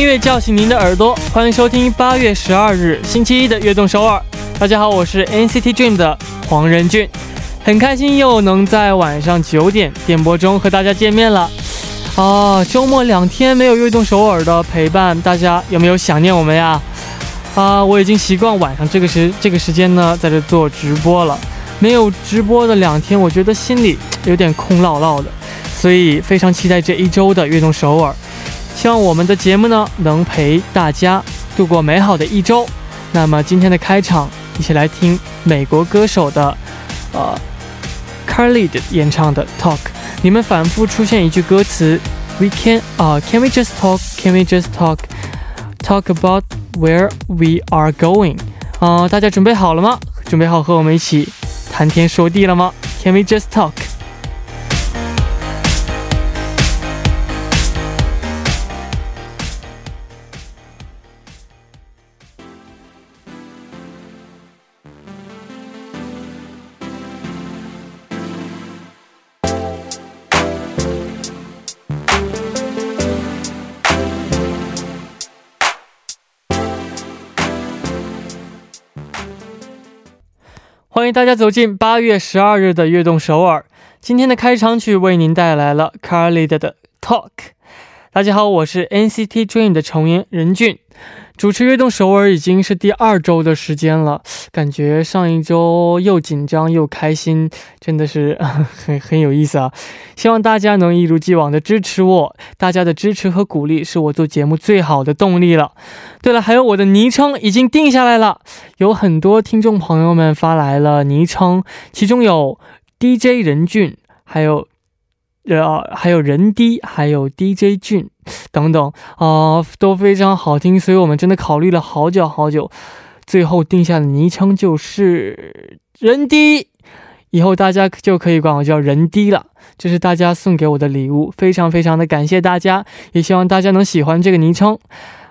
音乐叫醒您的耳朵，欢迎收听八月十二日星期一的悦动首尔。大家好，我是 NCT Dream 的黄仁俊，很开心又能在晚上九点电波中和大家见面了。啊，周末两天没有悦动首尔的陪伴，大家有没有想念我们呀？啊，我已经习惯晚上这个时这个时间呢，在这做直播了。没有直播的两天，我觉得心里有点空落落的，所以非常期待这一周的悦动首尔。希望我们的节目呢，能陪大家度过美好的一周。那么今天的开场，一起来听美国歌手的呃 Carly 的演唱的 Talk。你们反复出现一句歌词，We can 啊，Can we just talk？Can we just talk？Talk about where we are going？啊，大家准备好了吗？准备好和我们一起谈天说地了吗？Can we just talk？大家走进八月十二日的悦动首尔。今天的开场曲为您带来了 Carly 的 Talk。大家好，我是 NCT Dream 的成员任俊。主持悦动首尔已经是第二周的时间了，感觉上一周又紧张又开心，真的是 很很有意思啊！希望大家能一如既往的支持我，大家的支持和鼓励是我做节目最好的动力了。对了，还有我的昵称已经定下来了，有很多听众朋友们发来了昵称，其中有 DJ 任俊，还有。呃，还有人低，还有 DJ 俊等等啊，都非常好听，所以我们真的考虑了好久好久，最后定下的昵称就是人低，以后大家就可以管我叫人低了。这是大家送给我的礼物，非常非常的感谢大家，也希望大家能喜欢这个昵称。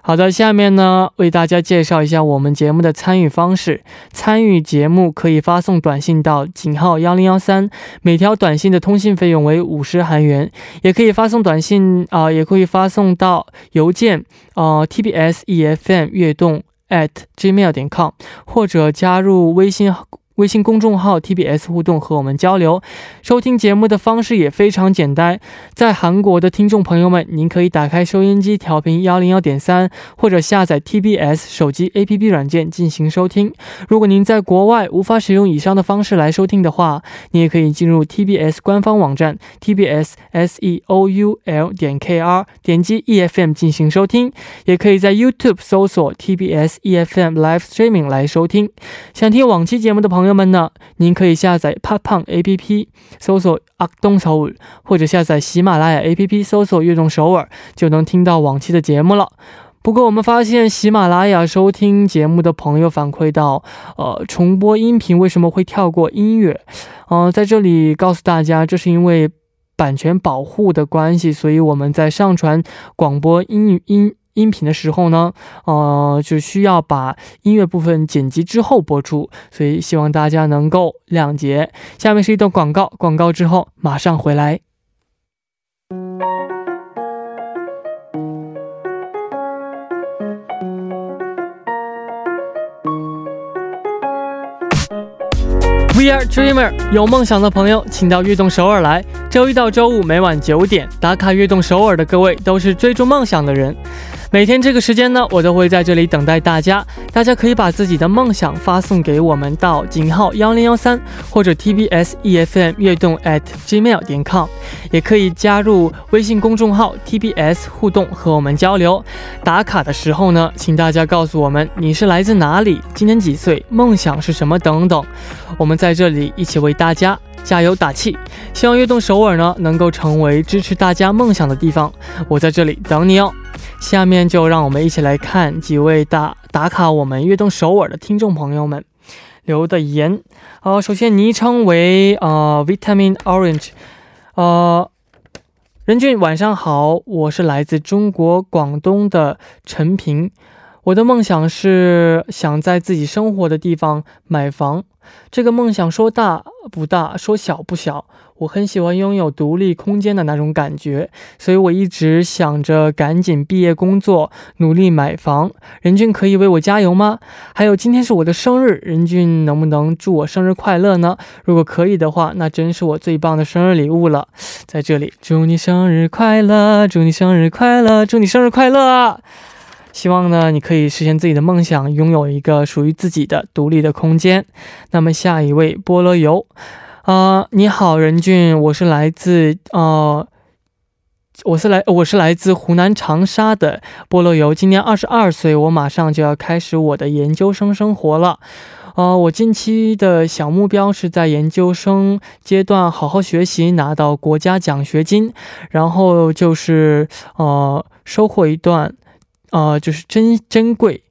好的，下面呢为大家介绍一下我们节目的参与方式。参与节目可以发送短信到井号幺零幺三，每条短信的通信费用为五十韩元。也可以发送短信啊，也可以发送到邮件啊 tbs efm 悦动 at gmail 点 com，或者加入微信。微信公众号 TBS 互动和我们交流，收听节目的方式也非常简单。在韩国的听众朋友们，您可以打开收音机调频幺零幺点三，或者下载 TBS 手机 APP 软件进行收听。如果您在国外无法使用以上的方式来收听的话，你也可以进入 TBS 官方网站 TBS SEOUL 点 KR，点击 EFM 进行收听。也可以在 YouTube 搜索 TBS EFM Live Streaming 来收听。想听往期节目的朋友。朋友们呢，您可以下载怕胖 A P P，搜索阿东首尔，或者下载喜马拉雅 A P P，搜索悦动首尔，就能听到往期的节目了。不过我们发现喜马拉雅收听节目的朋友反馈到，呃，重播音频为什么会跳过音乐？嗯，在这里告诉大家，这是因为版权保护的关系，所以我们在上传广播音音。音频的时候呢，呃，就需要把音乐部分剪辑之后播出，所以希望大家能够谅解。下面是一段广告，广告之后马上回来。We are dreamer，有梦想的朋友，请到悦动首尔来。周一到周五每晚九点打卡悦动首尔的各位，都是追逐梦想的人。每天这个时间呢，我都会在这里等待大家。大家可以把自己的梦想发送给我们到井号幺零幺三或者 TBS EFM 悦动 at gmail 点 com，也可以加入微信公众号 TBS 互动和我们交流。打卡的时候呢，请大家告诉我们你是来自哪里，今年几岁，梦想是什么等等。我们在这里一起为大家加油打气。希望悦动首尔呢能够成为支持大家梦想的地方。我在这里等你哦。下面就让我们一起来看几位打打卡我们悦动首尔的听众朋友们留的言。好，首先昵称为呃 Vitamin Orange，呃，任俊晚上好，我是来自中国广东的陈平，我的梦想是想在自己生活的地方买房。这个梦想说大不大，说小不小。我很喜欢拥有独立空间的那种感觉，所以我一直想着赶紧毕业工作，努力买房。任俊可以为我加油吗？还有今天是我的生日，任俊能不能祝我生日快乐呢？如果可以的话，那真是我最棒的生日礼物了。在这里，祝你生日快乐，祝你生日快乐，祝你生日快乐！希望呢，你可以实现自己的梦想，拥有一个属于自己的独立的空间。那么下一位菠萝油。啊，你好，任俊，我是来自呃，我是来我是来自湖南长沙的菠萝油，今年二十二岁，我马上就要开始我的研究生生活了。啊，我近期的小目标是在研究生阶段好好学习，拿到国家奖学金，然后就是呃，收获一段呃，就是珍珍贵。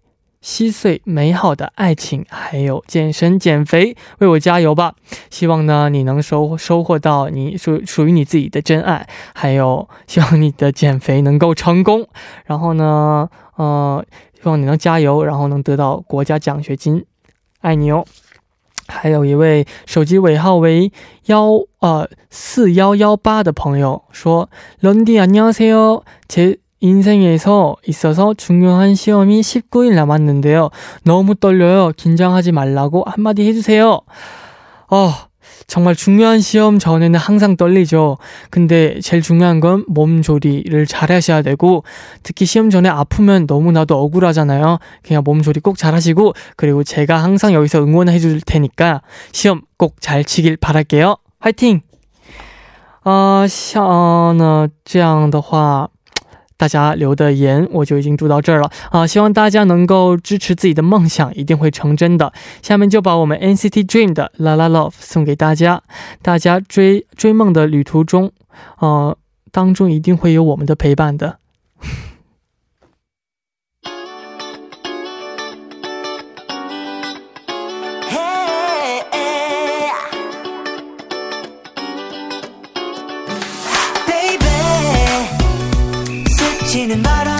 稀碎美好的爱情，还有健身减肥，为我加油吧！希望呢，你能收收获到你属属于你自己的真爱，还有希望你的减肥能够成功。然后呢，呃，希望你能加油，然后能得到国家奖学金，爱你哦！还有一位手机尾号为幺呃四幺幺八的朋友说：“런디안녕하세요，제。” 인생에서 있어서 중요한 시험이 19일 남았는데요. 너무 떨려요. 긴장하지 말라고 한마디 해주세요. 어, 정말 중요한 시험 전에는 항상 떨리죠. 근데 제일 중요한 건 몸조리를 잘 하셔야 되고, 특히 시험 전에 아프면 너무나도 억울하잖아요. 그냥 몸조리 꼭 잘 하시고, 그리고 제가 항상 여기서 응원해 줄 테니까 시험 꼭 잘 치길 바랄게요. 화이팅! 아, 어, 呢这样的话 大家留的言我就已经读到这儿了啊！希望大家能够支持自己的梦想，一定会成真的。下面就把我们 NCT Dream 的 La La Love 送给大家，大家追追梦的旅途中，呃，当中一定会有我们的陪伴的。 보이는 바람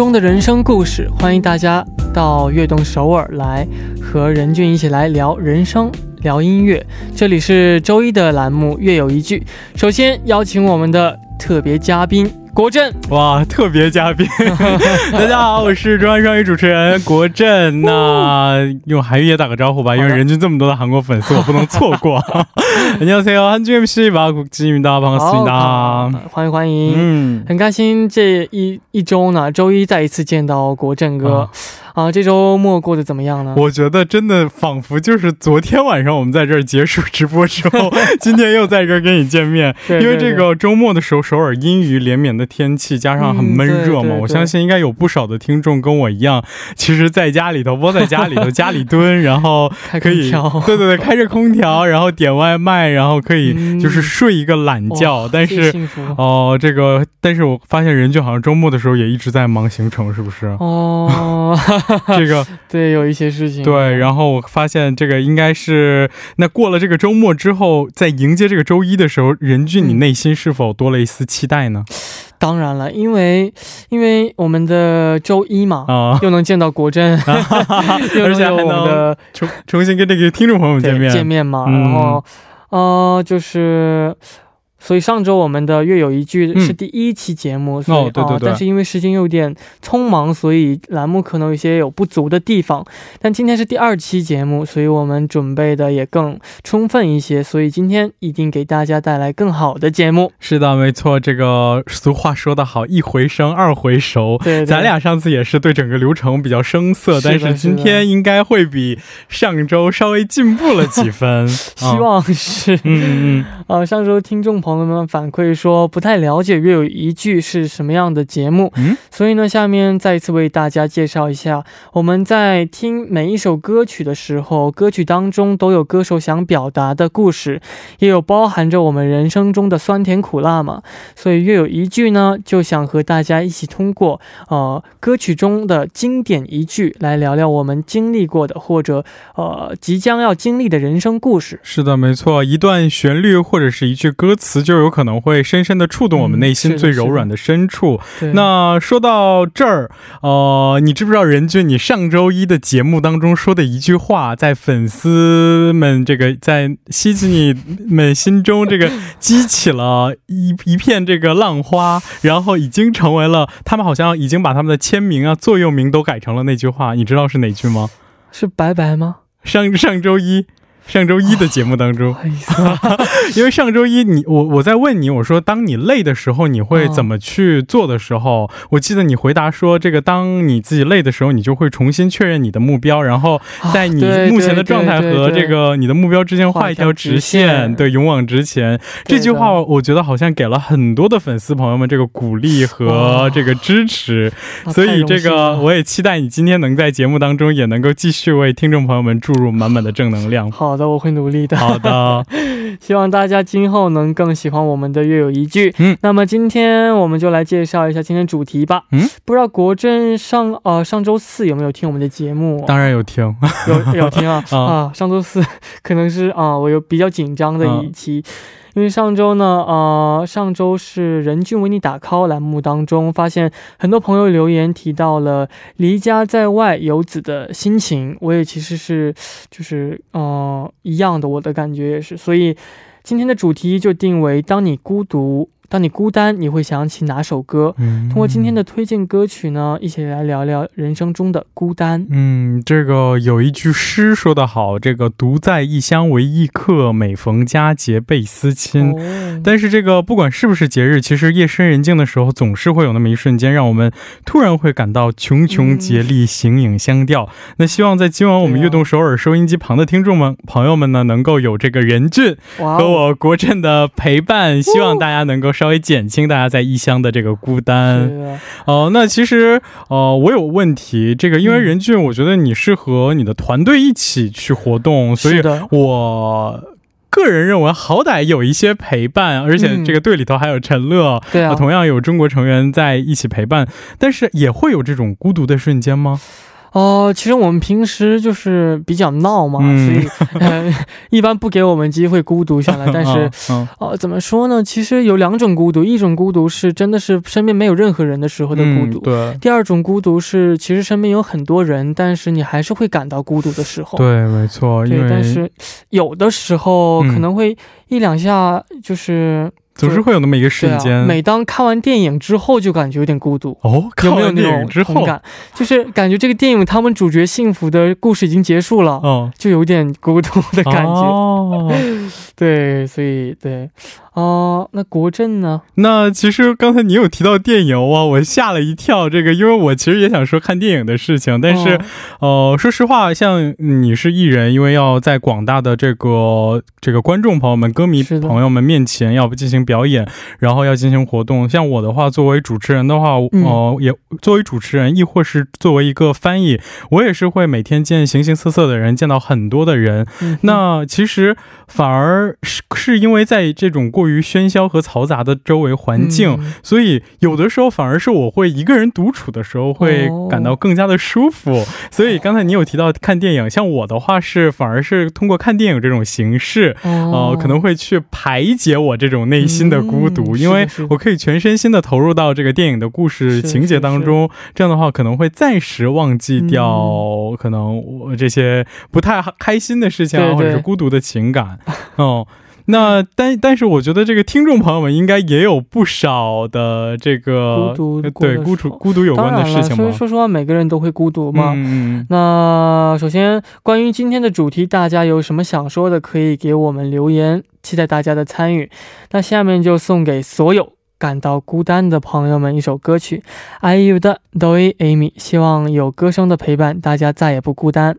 中的人生故事，欢迎大家到悦动首尔来和任俊一起来聊人生、聊音乐。这里是周一的栏目《乐有一句》，首先邀请我们的特别嘉宾。国振哇，特别嘉宾，大家好，我是中央双语主持人国振。那用韩语也打个招呼吧，因为人均这么多的韩国粉丝，我不能错过。안녕하세요韩剧 MC 마국진입니다반갑습니다欢迎欢迎，嗯，很开心这一一周呢，周一再一次见到国振哥。啊，这周末过得怎么样呢？我觉得真的仿佛就是昨天晚上我们在这儿结束直播之后，今天又在这儿跟你见面。因为这个周末的时候，首尔阴雨连绵的 天气，加上很闷热嘛，我相信应该有不少的听众跟我一样，其实在家里头窝在家里头家里蹲，然后 可以 对对对开着空调，然后点外卖，然后可以就是睡一个懒觉。但是哦，这个但是我发现人就好像周末的时候也一直在忙行程，是不是？哦。这个对，有一些事情。对，然后我发现这个应该是那过了这个周末之后，在迎接这个周一的时候，任俊，你内心是否多了一丝期待呢？当然了，因为因为我们的周一嘛，啊，又能见到国珍，而且还能重重新跟这个听众朋友们见面见面嘛，然后呃，就是。所以上周我们的月有一句是第一期节目，哦，对对对，但是因为时间有点匆忙，所以栏目可能有些有不足的地方。但今天是第二期节目，所以我们准备的也更充分一些，所以今天一定给大家带来更好的节目。是的，没错，这个俗话说得好，一回生二回熟。对，咱俩上次也是对整个流程比较生涩，但是今天应该会比上周稍微进步了几分。希望是，嗯嗯，啊，上周听众朋朋友们反馈说不太了解《月有一句》是什么样的节目，嗯，所以呢，下面再一次为大家介绍一下，我们在听每一首歌曲的时候，歌曲当中都有歌手想表达的故事，也有包含着我们人生中的酸甜苦辣嘛，所以《月有一句》呢，就想和大家一起通过呃歌曲中的经典一句来聊聊我们经历过的或者呃即将要经历的人生故事。是的，没错，一段旋律或者是一句歌词，就有可能会深深的触动我们内心最柔软的深处。那说到这儿，呃，你知不知道任俊，你上周一的节目当中说的一句话，在粉丝们这个在西吉尼们心中这个 激起了一一片这个浪花，然后已经成为了他们好像已经把他们的签名啊、座右铭都改成了那句话。你知道是哪句吗？是拜拜吗？上上周一。上周一的节目当中，因为上周一你我我在问你，我说当你累的时候你会怎么去做的时候，我记得你回答说，这个当你自己累的时候，你就会重新确认你的目标，然后在你目前的状态和这个你的目标之间画一条直线，对，勇往直前。这句话我觉得好像给了很多的粉丝朋友们这个鼓励和这个支持，所以这个我也期待你今天能在节目当中也能够继续为听众朋友们注入满满的正能量。好。我会努力的。好的，希望大家今后能更喜欢我们的《月有一句》。嗯，那么今天我们就来介绍一下今天主题吧。嗯，不知道国政上呃上周四有没有听我们的节目？当然有听，有有听啊 啊！上周四 可能是啊，我有比较紧张的一期。因为上周呢，呃，上周是任俊为你打 call 栏目当中，发现很多朋友留言提到了离家在外游子的心情，我也其实是就是呃一样的，我的感觉也是，所以今天的主题就定为当你孤独。当你孤单，你会想起哪首歌？嗯通过今天的推荐歌曲呢，一起来聊聊人生中的孤单。嗯，这个有一句诗说得好，这个独在异乡为异客，每逢佳节倍思亲。但是这个不管是不是节日，其实夜深人静的时候，总是会有那么一瞬间，让我们突然会感到茕茕孑立，形影相吊。那希望在今晚我们悦动首尔收音机旁的听众们、朋友们呢，能够有这个任俊和我国振的陪伴，希望大家能够。稍微减轻大家在异乡的这个孤单。哦，那其实，呃，我有问题。这个，因为任俊，我觉得你是和你的团队一起去活动，所以我个人认为，好歹有一些陪伴，而且这个队里头还有陈乐，对啊，同样有中国成员在一起陪伴，但是也会有这种孤独的瞬间吗？哦，其实我们平时就是比较闹嘛，所以 一般不给我们机会孤独下来。但是，哦，怎么说呢？其实有两种孤独，一种孤独是真的是身边没有任何人的时候的孤独，对。第二种孤独是其实身边有很多人，但是你还是会感到孤独的时候。对，没错。对，但是有的时候可能会一两下就是。总是会有那么一个瞬间，每当看完电影之后，就感觉有点孤独哦。有没有那种同感？就是感觉这个电影他们主角幸福的故事已经结束了，嗯，就有点孤独的感觉。哦，对，所以对。哦，那国政呢？那其实刚才你有提到电影哇，我吓了一跳。这个，因为我其实也想说看电影的事情，但是，呃，说实话，像你是艺人，因为要在广大的这个这个观众朋友们、歌迷朋友们面前要不进行表演，然后要进行活动。像我的话，作为主持人的话，哦，也作为主持人，亦或是作为一个翻译，我也是会每天见形形色色的人，见到很多的人。那其实反而是是因为在这种。过于喧嚣和嘈杂的周围环境，所以有的时候反而是我会一个人独处的时候会感到更加的舒服。所以刚才你有提到看电影，像我的话是反而是通过看电影这种形式，呃，可能会去排解我这种内心的孤独，因为我可以全身心的投入到这个电影的故事情节当中。这样的话可能会暂时忘记掉可能我这些不太开心的事情啊，或者是孤独的情感，哦。那但但是我觉得这个听众朋友们应该也有不少的这个孤独对孤独孤独有关的事情所以说实话，每个人都会孤独嘛。嗯。那首先关于今天的主题，大家有什么想说的，可以给我们留言，期待大家的参与。那下面就送给所有感到孤单的朋友们一首歌曲，IU 的《Doi Amy》，希望有歌声的陪伴，大家再也不孤单。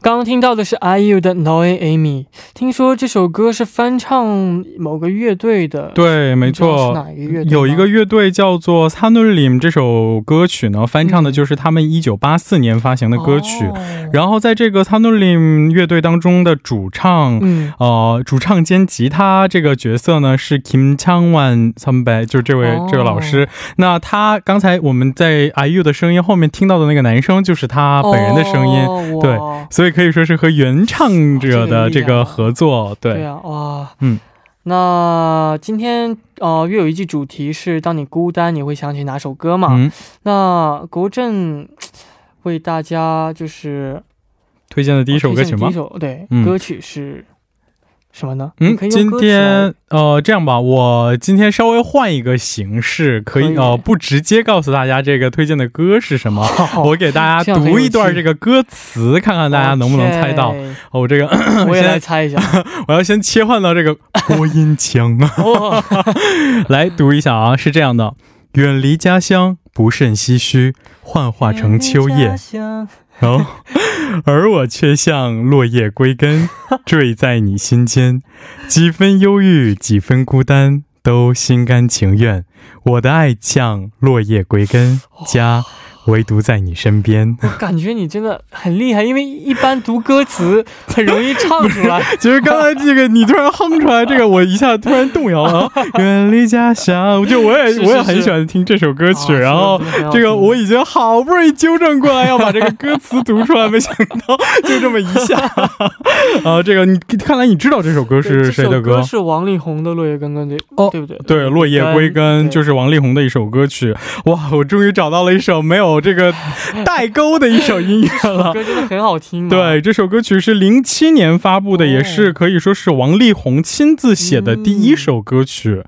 刚刚听到的是 IU 的 Noi Amy，听说这首歌是翻唱某个乐队的。对，没错，哪一个乐队？有一个乐队叫做 Sanulim，这首歌曲呢，翻唱的就是他们一九八四年发行的歌曲。然后在这个 Sanulim 乐队当中的主唱，嗯，呃，主唱兼吉他这个角色呢是 Kim Changwan Sambe，就是这位这位老师。那他刚才我们在 IU 的声音后面听到的那个男生，就是他本人的声音。对，所以可以说是和原唱者的这个合作。对啊，哇，嗯，那今天呃，月有一季主题是：当你孤单，你会想起哪首歌嘛？嗯，那国政为大家就是推荐的第一首歌曲吗？第一首对，歌曲是。什么呢？嗯，今天呃，这样吧，我今天稍微换一个形式，可以呃，不直接告诉大家这个推荐的歌是什么，我给大家读一段这个歌词，看看大家能不能猜到。我这个 我也来猜一下，我要先切换到这个播音腔啊，来读一下啊，是这样的：远离家乡，不甚唏嘘，幻化成秋叶。哦，而我却像落叶归根，坠在你心间，几分忧郁，几分孤单，都心甘情愿。我的爱像落叶归根，家。唯独在你身边，我感觉你真的很厉害，因为一般读歌词很容易唱出来。其实刚才这个你突然哼出来，这个我一下突然动摇了。远离家乡，就我也我也很喜欢听这首歌曲。然后这个我已经好不容易纠正过来，要把这个歌词读出来，没想到就这么一下。啊，这个你看来你知道这首歌是谁的歌？是王力宏的《落叶归根》对哦，对不对？对，《落叶归根》就是王力宏的一首歌曲。哇，我终于找到了一首没有。这个代沟的一首音乐了，歌真的很好听。对，这首歌曲是零七年发布的，也是可以说是王力宏亲自写的第一首歌曲。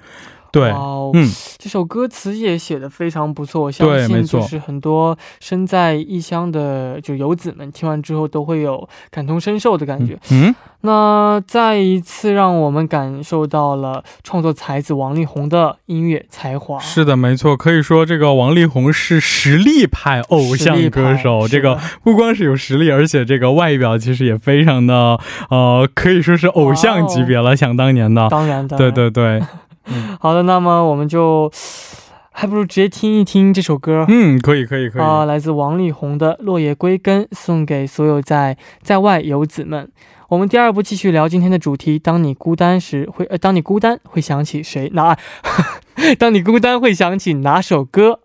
对，嗯，这首歌词也写的非常不错，我相信就是很多身在异乡的就游子们听完之后都会有感同身受的感觉。嗯，那再一次让我们感受到了创作才子王力宏的音乐才华。是的，没错，可以说这个王力宏是实力派偶像歌手，这个不光是有实力，而且这个外表其实也非常的呃，可以说是偶像级别了。想当年的，当然的，对对对。好的，那么我们就还不如直接听一听这首歌。嗯，可以，可以，可以。啊，来自王力宏的《落叶归根》，送给所有在在外游子们。我们第二步继续聊今天的主题：当你孤单时，会呃，当你孤单会想起谁？哪？当你孤单会想起哪首歌？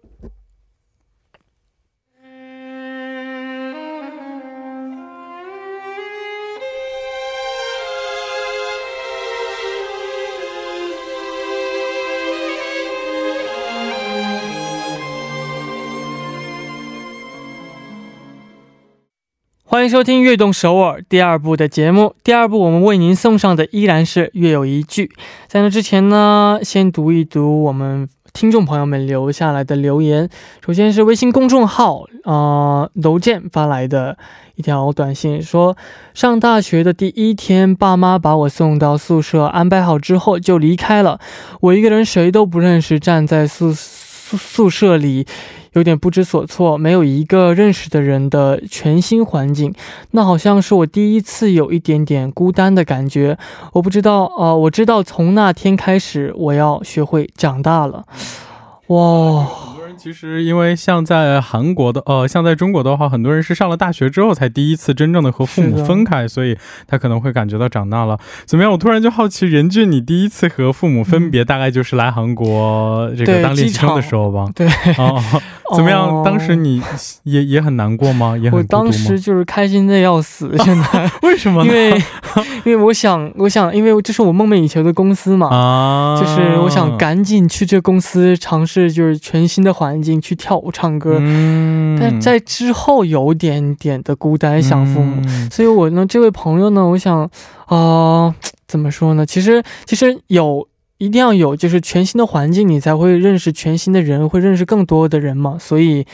欢迎收听《悦动首尔》第二部的节目。第二部我们为您送上的依然是《月有一句》。在那之前呢，先读一读我们听众朋友们留下来的留言。首先是微信公众号啊楼建发来的一条短信，说上大学的第一天，爸妈把我送到宿舍安排好之后就离开了，我一个人谁都不认识，站在宿宿宿舍里。有点不知所措，没有一个认识的人的全新环境，那好像是我第一次有一点点孤单的感觉。我不知道，啊，我知道从那天开始，我要学会长大了。哇。其实，因为像在韩国的，呃，像在中国的话，很多人是上了大学之后才第一次真正的和父母分开，所以他可能会感觉到长大了。怎么样？我突然就好奇，任俊，你第一次和父母分别，大概就是来韩国这个当练习生的时候吧？对。哦，怎么样？当时你也也很难过吗？也很我当时就是开心的要死，现在 为什么？因为因为我想，我想，因为这是我梦寐以求的公司嘛，啊，就是我想赶紧去这公司尝试，就是全新的环。环境去跳舞唱歌，嗯但在之后有点点的孤单，想父母，所以我呢，这位朋友呢，我想啊，怎么说呢？其实，其实有一定要有，就是全新的环境，你才会认识全新的人，会认识更多的人嘛。所以，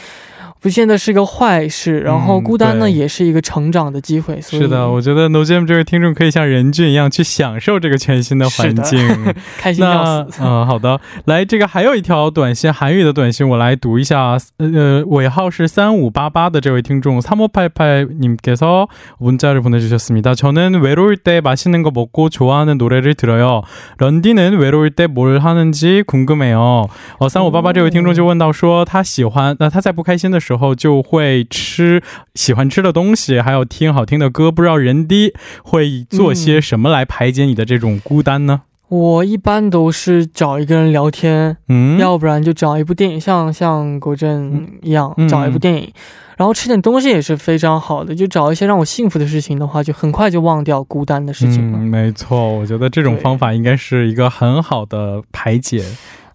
不见得是一个坏事，然后孤单呢也是一个成长的机会。是的，我觉得 No Jam 这位听众可以像任俊一样去享受这个全新的环境，开心要死。嗯，好的，来，这个还有一条短信，韩语的短信，我来读一下。呃，尾号是三五八八的这位听众，삼오팔팔님께서문자를보내주셨습니다저는외로울때맛있는거먹고좋아하는노래를들어요런디는외로울때뭘하는지궁금해요哦，三五八八这位听众就问到说，他喜欢那他在不开心的时候 就会吃喜欢吃的东西，还有听好听的歌。不知道人低会做些什么来排解你的这种孤单呢？我一般都是找一个人聊天，嗯，要不然就找一部电影，像像国振一样找一部电影，然后吃点东西也是非常好的。就找一些让我幸福的事情的话，就很快就忘掉孤单的事情了。没错，我觉得这种方法应该是一个很好的排解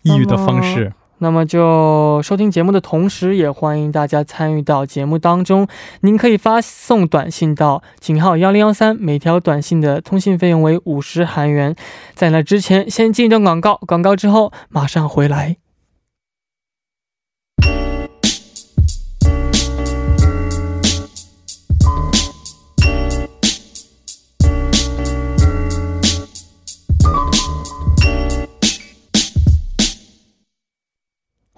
抑郁的方式。那么就收听节目的同时，也欢迎大家参与到节目当中。您可以发送短信到井号幺零幺三，每条短信的通信费用为五十韩元。在那之前，先进一段广告，广告之后马上回来。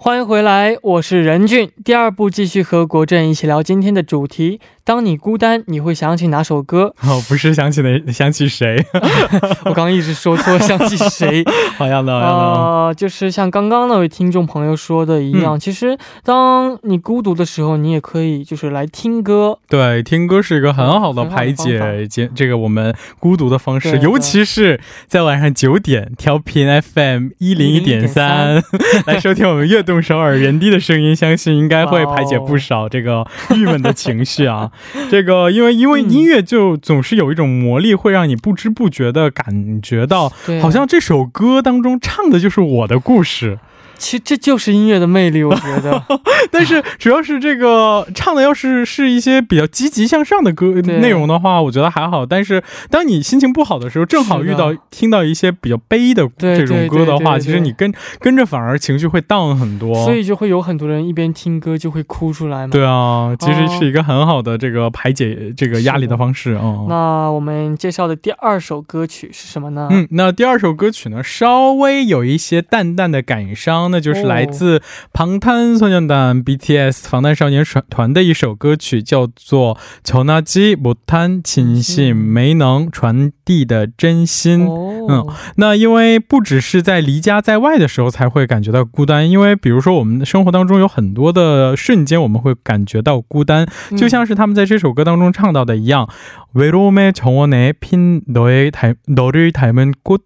欢迎回来，我是任俊。第二部继续和国振一起聊今天的主题。当你孤单，你会想起哪首歌？哦，不是想起哪，想起谁？我刚刚一直说错，想起谁？好样的，呃，就是像刚刚那位听众朋友说的一样，其实当你孤独的时候，你也可以就是来听歌。对，听歌是一个很好的排解这这个我们孤独的方式，尤其是在晚上九点调频 FM 一零一点三来收听我们悦动首尔人低的声音，相信应该会排解不少这个 郁闷的情绪啊。这个，因为因为音乐就总是有一种魔力，会让你不知不觉的感觉到，好像这首歌当中唱的就是我的故事。其实这就是音乐的魅力，我觉得。但是主要是这个唱的，要是是一些比较积极向上的歌内容的话，我觉得还好。但是当你心情不好的时候，正好遇到听到一些比较悲的这种歌的话，其实你跟跟着反而情绪会 down 很多。所以就会有很多人一边听歌就会哭出来嘛。对啊，其实是一个很好的这个排解这个压力的方式啊。那我们介绍的第二首歌曲是什么呢？嗯，那第二首歌曲呢，稍微有一些淡淡的感伤。那就是来自방탄소년단 BTS 防弹少年团的一首歌曲，叫做《전하지못한진 심》，没能传递的真心。嗯，那因为不只是在离家在外的时候才会感觉到孤单，因为比如说我们的生活当中有很多的瞬间，我们会感觉到孤单，就像是他们在这首歌当中唱到的一样：외로움의정원에핀너의닮너를닮은 꽃。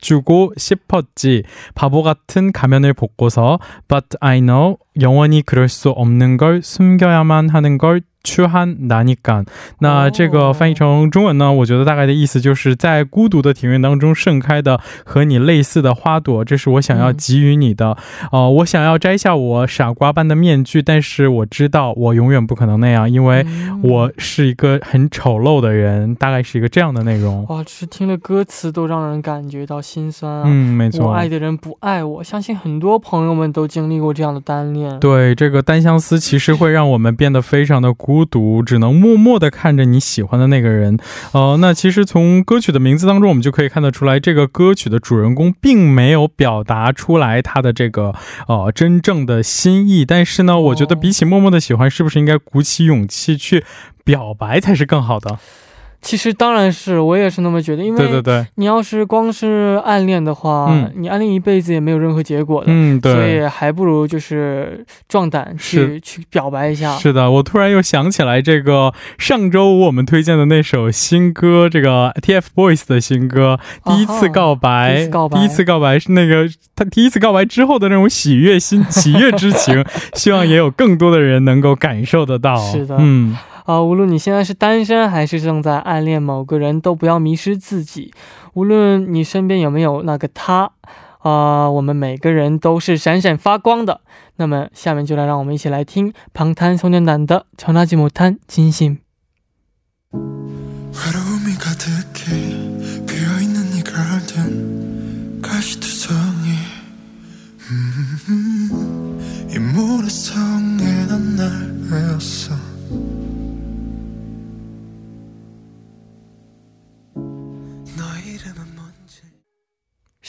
주고 싶었지. 바보 같은 가면을 벗고서 But I know 영원히 그럴 수 없는 걸 숨겨야만 하는 걸 缺寒难你敢，那这个翻译成中文呢？我觉得大概的意思就是在孤独的庭院当中盛开的和你类似的花朵，这是我想要给予你的。哦，我想要摘下我傻瓜般的面具，但是我知道我永远不可能那样，因为我是一个很丑陋的人。大概是一个这样的内容。哇，这是听了歌词都让人感觉到心酸啊。嗯，没错，我爱的人不爱我，相信很多朋友们都经历过这样的单恋。对，这个单相思其实会让我们变得非常的孤。孤独，只能默默的看着你喜欢的那个人。呃，那其实从歌曲的名字当中，我们就可以看得出来，这个歌曲的主人公并没有表达出来他的这个呃真正的心意。但是呢，我觉得比起默默的喜欢，是不是应该鼓起勇气去表白才是更好的？其实当然是我也是那么觉得，因为对对对，你要是光是暗恋的话，你暗恋一辈子也没有任何结果的，嗯，对，所以还不如就是壮胆去去表白一下。是的，我突然又想起来这个上周五我们推荐的那首新歌，这个 TFBOYS 的新歌《第一次告白》，第一次告白是那个他第一次告白之后的那种喜悦心 喜悦之情，希望也有更多的人能够感受得到。是的，嗯。啊，无论你现在是单身还是正在暗恋某个人，都不要迷失自己。无论你身边有没有那个他，啊，我们每个人都是闪闪发光的。那么，下面就来让我们一起来听방탄소년단的《전하지못한진 심》。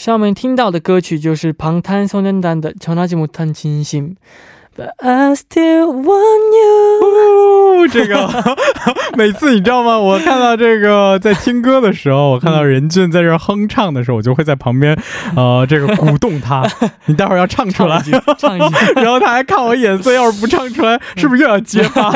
上面听到的歌曲就是방탄소년단的《전하지못한진심》。 But I still want you。这个每次你知道吗？我看到这个在听歌的时候，我看到任俊在这哼唱的时候，我就会在旁边，呃，这个鼓动他。你待会儿要唱出来，唱一句。然后他还看我眼色，要是不唱出来，是不是又要接他？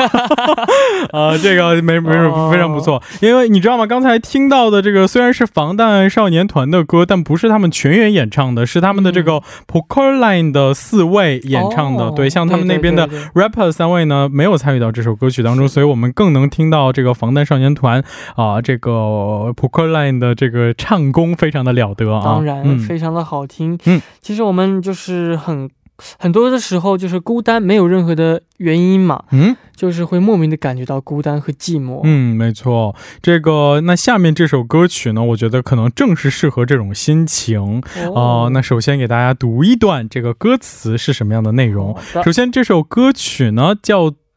啊，这个没没什么，非常不错。因为你知道吗？刚才听到的这个虽然是防弹少年团的歌，但不是他们全员演唱的，是他们的这个 p o k e r Line 的四位演唱的。对，像。他们那边的 rapper 三位呢，没有参与到这首歌曲当中，所以我们更能听到这个防弹少年团啊，这个 p o k e r Line 的这个唱功非常的了得啊，当然非常的好听。嗯，其实我们就是很。很多的时候就是孤单，没有任何的原因嘛，嗯，就是会莫名的感觉到孤单和寂寞。嗯，没错。这个那下面这首歌曲呢，我觉得可能正是适合这种心情哦。那首先给大家读一段这个歌词是什么样的内容？首先这首歌曲呢叫。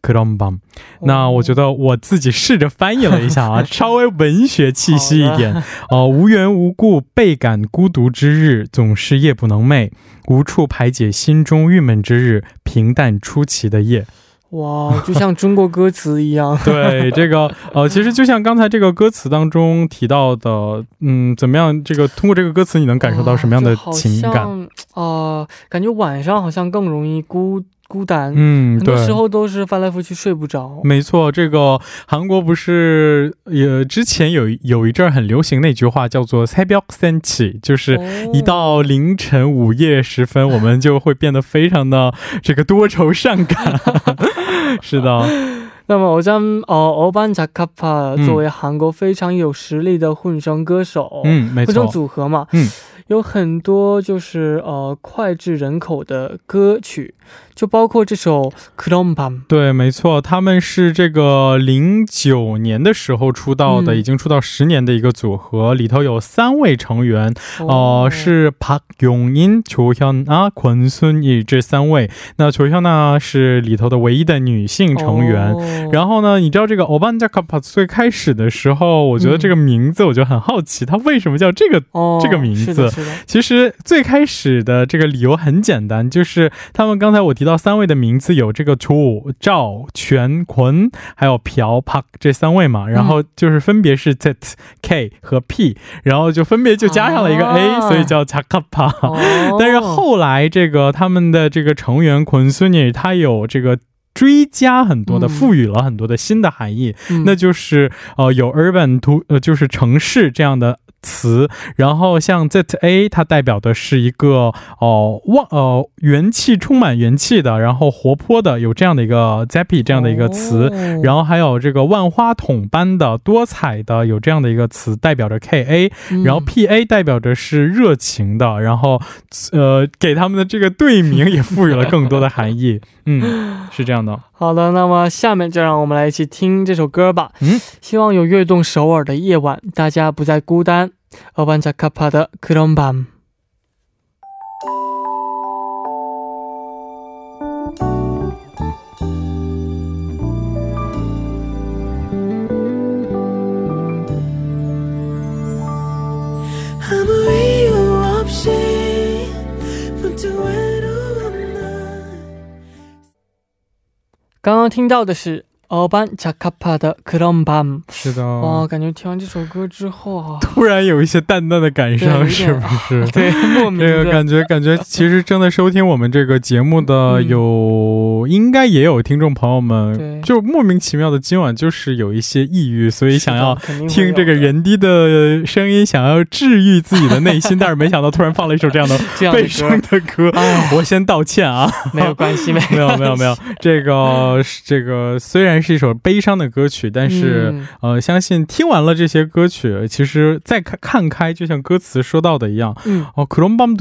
克隆邦，那我觉得我自己试着翻译了一下啊，稍微文学气息一点哦。无缘无故倍感孤独之日，总是夜不能寐，无处排解心中郁闷之日，平淡出奇的夜。哇，就像中国歌词一样。对，这个呃，其实就像刚才这个歌词当中提到的，嗯，怎么样？这个通过这个歌词，你能感受到什么样的情感？啊，感觉晚上好像更容易孤。孤单，嗯，很多时候都是翻来覆去睡不着。没错，这个韩国不是也之前有有一阵很流行那句话叫做“塞标三起”，就是一到凌晨午夜时分，我们就会变得非常的这个多愁善感。是的。那么，我将呃，欧班扎卡帕作为韩国非常有实力的混声歌手，嗯，没错组合嘛，嗯，有很多就是呃脍炙人口的歌曲，就包括这首《Klongbam》对，没错，他们是这个零九年的时候出道的，已经出道十年的一个组合，里头有三位成员，呃，是帕永因、秋香啊、坤孙宇这三位。那秋香呢是里头的唯一的女性成员。然后呢，你知道这个《Oban j a k a p a》最开始的时候，我觉得这个名字，我就很好奇，它为什么叫这个这个名字？其实最开始的这个理由很简单，就是他们刚才我。提到三位的名字有这个楚、赵、全、坤，还有朴、Park 这三位嘛，然后就是分别是 Z、K 和 P，然后就分别就加上了一个 A，所以叫 Chakapa。但是后来这个他们的这个成员坤孙女，他有这个追加很多的，赋予了很多的新的含义，那就是呃有 urban To 呃就是城市这样的。词，然后像 Z A，它代表的是一个哦，旺呃元气充满元气的，然后活泼的，有这样的一个 Zappy 这样的一个词，然后还有这个万花筒般的多彩的，有这样的一个词代表着 K A，然后 P A 代表着是热情的，然后呃给他们的这个队名也赋予了更多的含义，嗯，是这样的。好的，那么下面就让我们来一起听这首歌吧。嗯，希望有跃动首尔的夜晚，大家不再孤单。어반자카파的그런 밤。 刚刚听到的是。欧班加卡帕的克隆班，是的，哇，感觉听完这首歌之后啊，突然有一些淡淡的感伤，是不是？对，这个感觉，感觉其实正在收听我们这个节目的有，应该也有听众朋友们，就莫名其妙的今晚就是有一些抑郁，所以想要听这个人低的声音，想要治愈自己的内心，但是没想到突然放了一首这样的 悲伤的歌，我先道歉啊，没有关系，没有，没有，没有，这个，这个虽然。是一首悲伤的歌曲，但是呃，相信听完了这些歌曲，其实再看看开，就像歌词说到的一样，哦，Krombam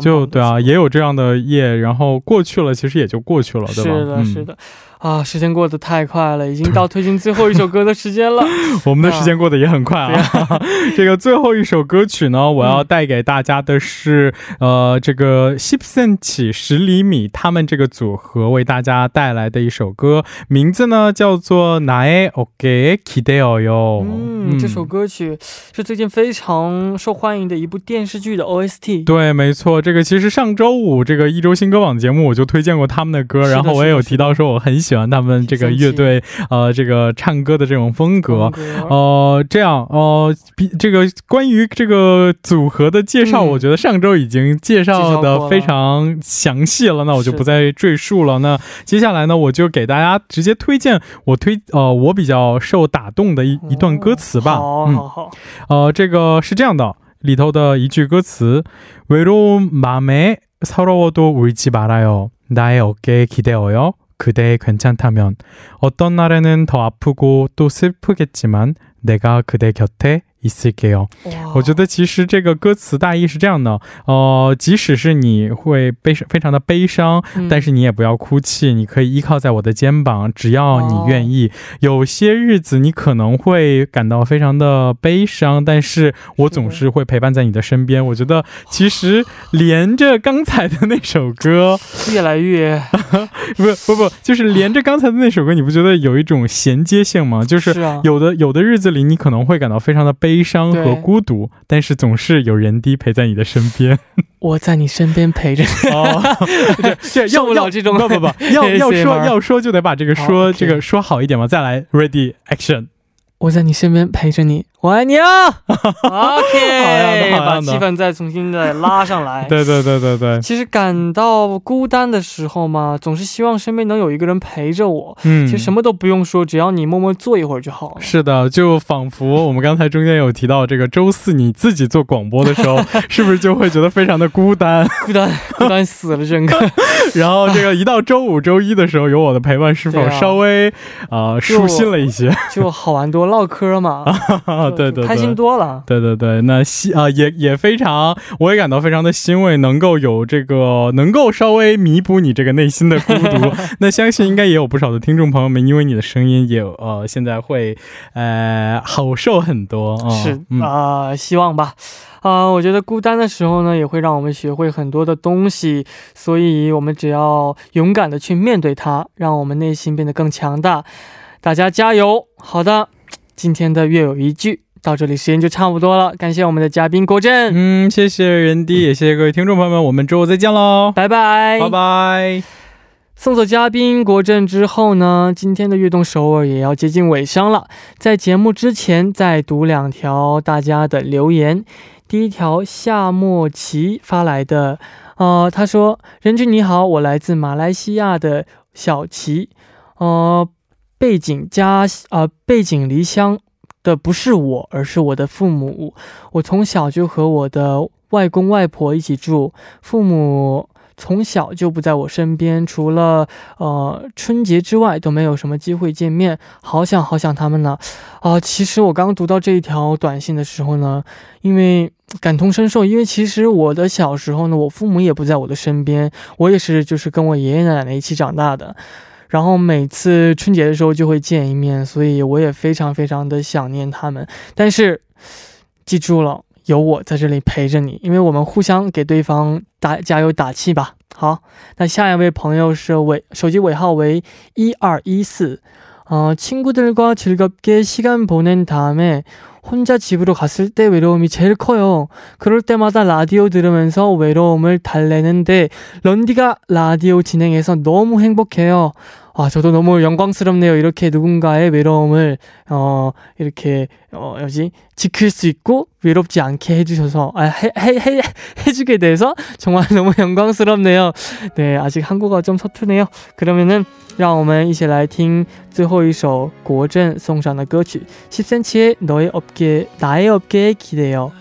就对啊，也有这样的夜，然后过去了，其实也就过去了，对吧？是的，是的。啊，时间过得太快了，已经到推荐最后一首歌的时间了。我们的时间过得也很快啊。这个最后一首歌曲呢，我要带给大家的是，呃，这个 Sipsenchi 十厘米他们这个组合为大家带来的一首歌，名字呢叫做《나의어깨에기대어 요》。嗯，这首歌曲是最近非常受欢迎的一部电视剧的 OST。对，没错，这个其实上周五这个一周新歌榜节目我就推荐过他们的歌，然后我也有提到说我很喜 欢他们这个乐队，呃，这个唱歌的这种风格，呃，这样，呃，比这个关于这个组合的介绍，我觉得上周已经介绍的非常详细了，那我就不再赘述了。那接下来呢，我就给大家直接推荐我推，呃，我比较受打动的一一段歌词吧。好好好，呃，这个是这样的，里头的一句歌词：외로운마음에서러워도울지말아요나의어깨에기대어요 그대 괜찮다면 어떤 날에는 더 아프고 또 슬프겠지만 내가 그대 곁에 一次给哦，我觉得其实这个歌词大意是这样的，呃，即使是你会悲伤，非常的悲伤，但是你也不要哭泣，你可以依靠在我的肩膀，只要你愿意。有些日子你可能会感到非常的悲伤，但是我总是会陪伴在你的身边。我觉得其实连着刚才的那首歌，越来越 不不不，就是连着刚才的那首歌，你不觉得有一种衔接性吗？就是有的有的日子里，你可能会感到非常的悲。悲伤和孤独，但是总是有人低陪在你的身边。我在你身边陪着你。哦，这要要这种不不不，要要说要说就得把这个说这个说好一点嘛。再来，Ready Action。我在你身边陪着你。我爱你啊！OK，把气氛再重新再拉上来。对对对对对。其实感到孤单的时候嘛，总是希望身边能有一个人陪着我。嗯，其实什么都不用说，只要你默默坐一会儿就好了。是的，就仿佛我们刚才中间有提到，这个周四你自己做广播的时候，是不是就会觉得非常的孤单？孤单，孤单死了，整个。然后这个一到周五、周一的时候，有我的陪伴，是否稍微啊舒心了一些？就好玩多，唠嗑嘛。对对，开心多了。对对对，那希啊也也非常，我也感到非常的欣慰，能够有这个能够稍微弥补你这个内心的孤独。那相信应该也有不少的听众朋友们，因为你的声音也呃现在会呃好受很多。是啊，希望吧。啊，我觉得孤单的时候呢，也会让我们学会很多的东西，所以我们只要勇敢的去面对它，让我们内心变得更强大。大家加油！好的。今天的月有一句到这里时间就差不多了，感谢我们的嘉宾郭振，嗯，谢谢人弟，也谢谢各位听众朋友们，我们周五再见喽，拜拜，拜拜。送走嘉宾国振之后呢，今天的悦动首尔也要接近尾声了，在节目之前再读两条大家的留言。第一条夏末奇发来的，呃，他说：“任君你好，我来自马来西亚的小齐，呃。”背井家呃背井离乡的不是我，而是我的父母。我从小就和我的外公外婆一起住，父母从小就不在我身边，除了呃春节之外都没有什么机会见面。好想好想他们呢！啊，其实我刚读到这一条短信的时候呢，因为感同身受，因为其实我的小时候呢，我父母也不在我的身边，我也是就是跟我爷爷奶奶一起长大的。然后每次春节的时候就会见一面，所以我也非常非常的想念他们。但是记住了，有我在这里陪着你，因为我们互相给对方打加油打气吧。好，那下一位朋友是尾手机尾号为一二一四， 呃，친구들과 즐겁게 시간 보낸 다음에 혼자 집으로 갔을 때 외로움이 제일 커요. 그럴 때마다 라디오 들으면서 외로움을 달래는데 런디가 라디오 진행해서 너무 행복해요. 아, 저도 너무 영광스럽네요. 이렇게 누군가의 외로움을, 어, 이렇게, 어, 뭐지, 지킬 수 있고, 외롭지 않게 해주셔서, 아, 해, 해, 해, 해주게 돼서 정말 너무 영광스럽네요. 네, 아직 한국어 좀 서투네요. 그러면은, 让我们一起来听最后一首国振送上的歌曲 10cm의 너의 어깨 나의 어깨에 기대요.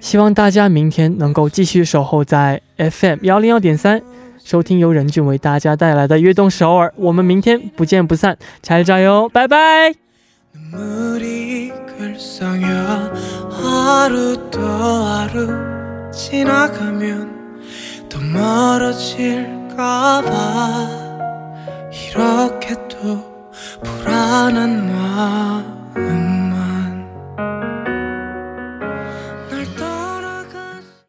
希望大家明天能够继续守候在 FM 101.3。 收听由任俊为大家带来的《悦动首尔》，我们明天不见不散，加油加油，拜拜。 이렇게 또 불안한 마음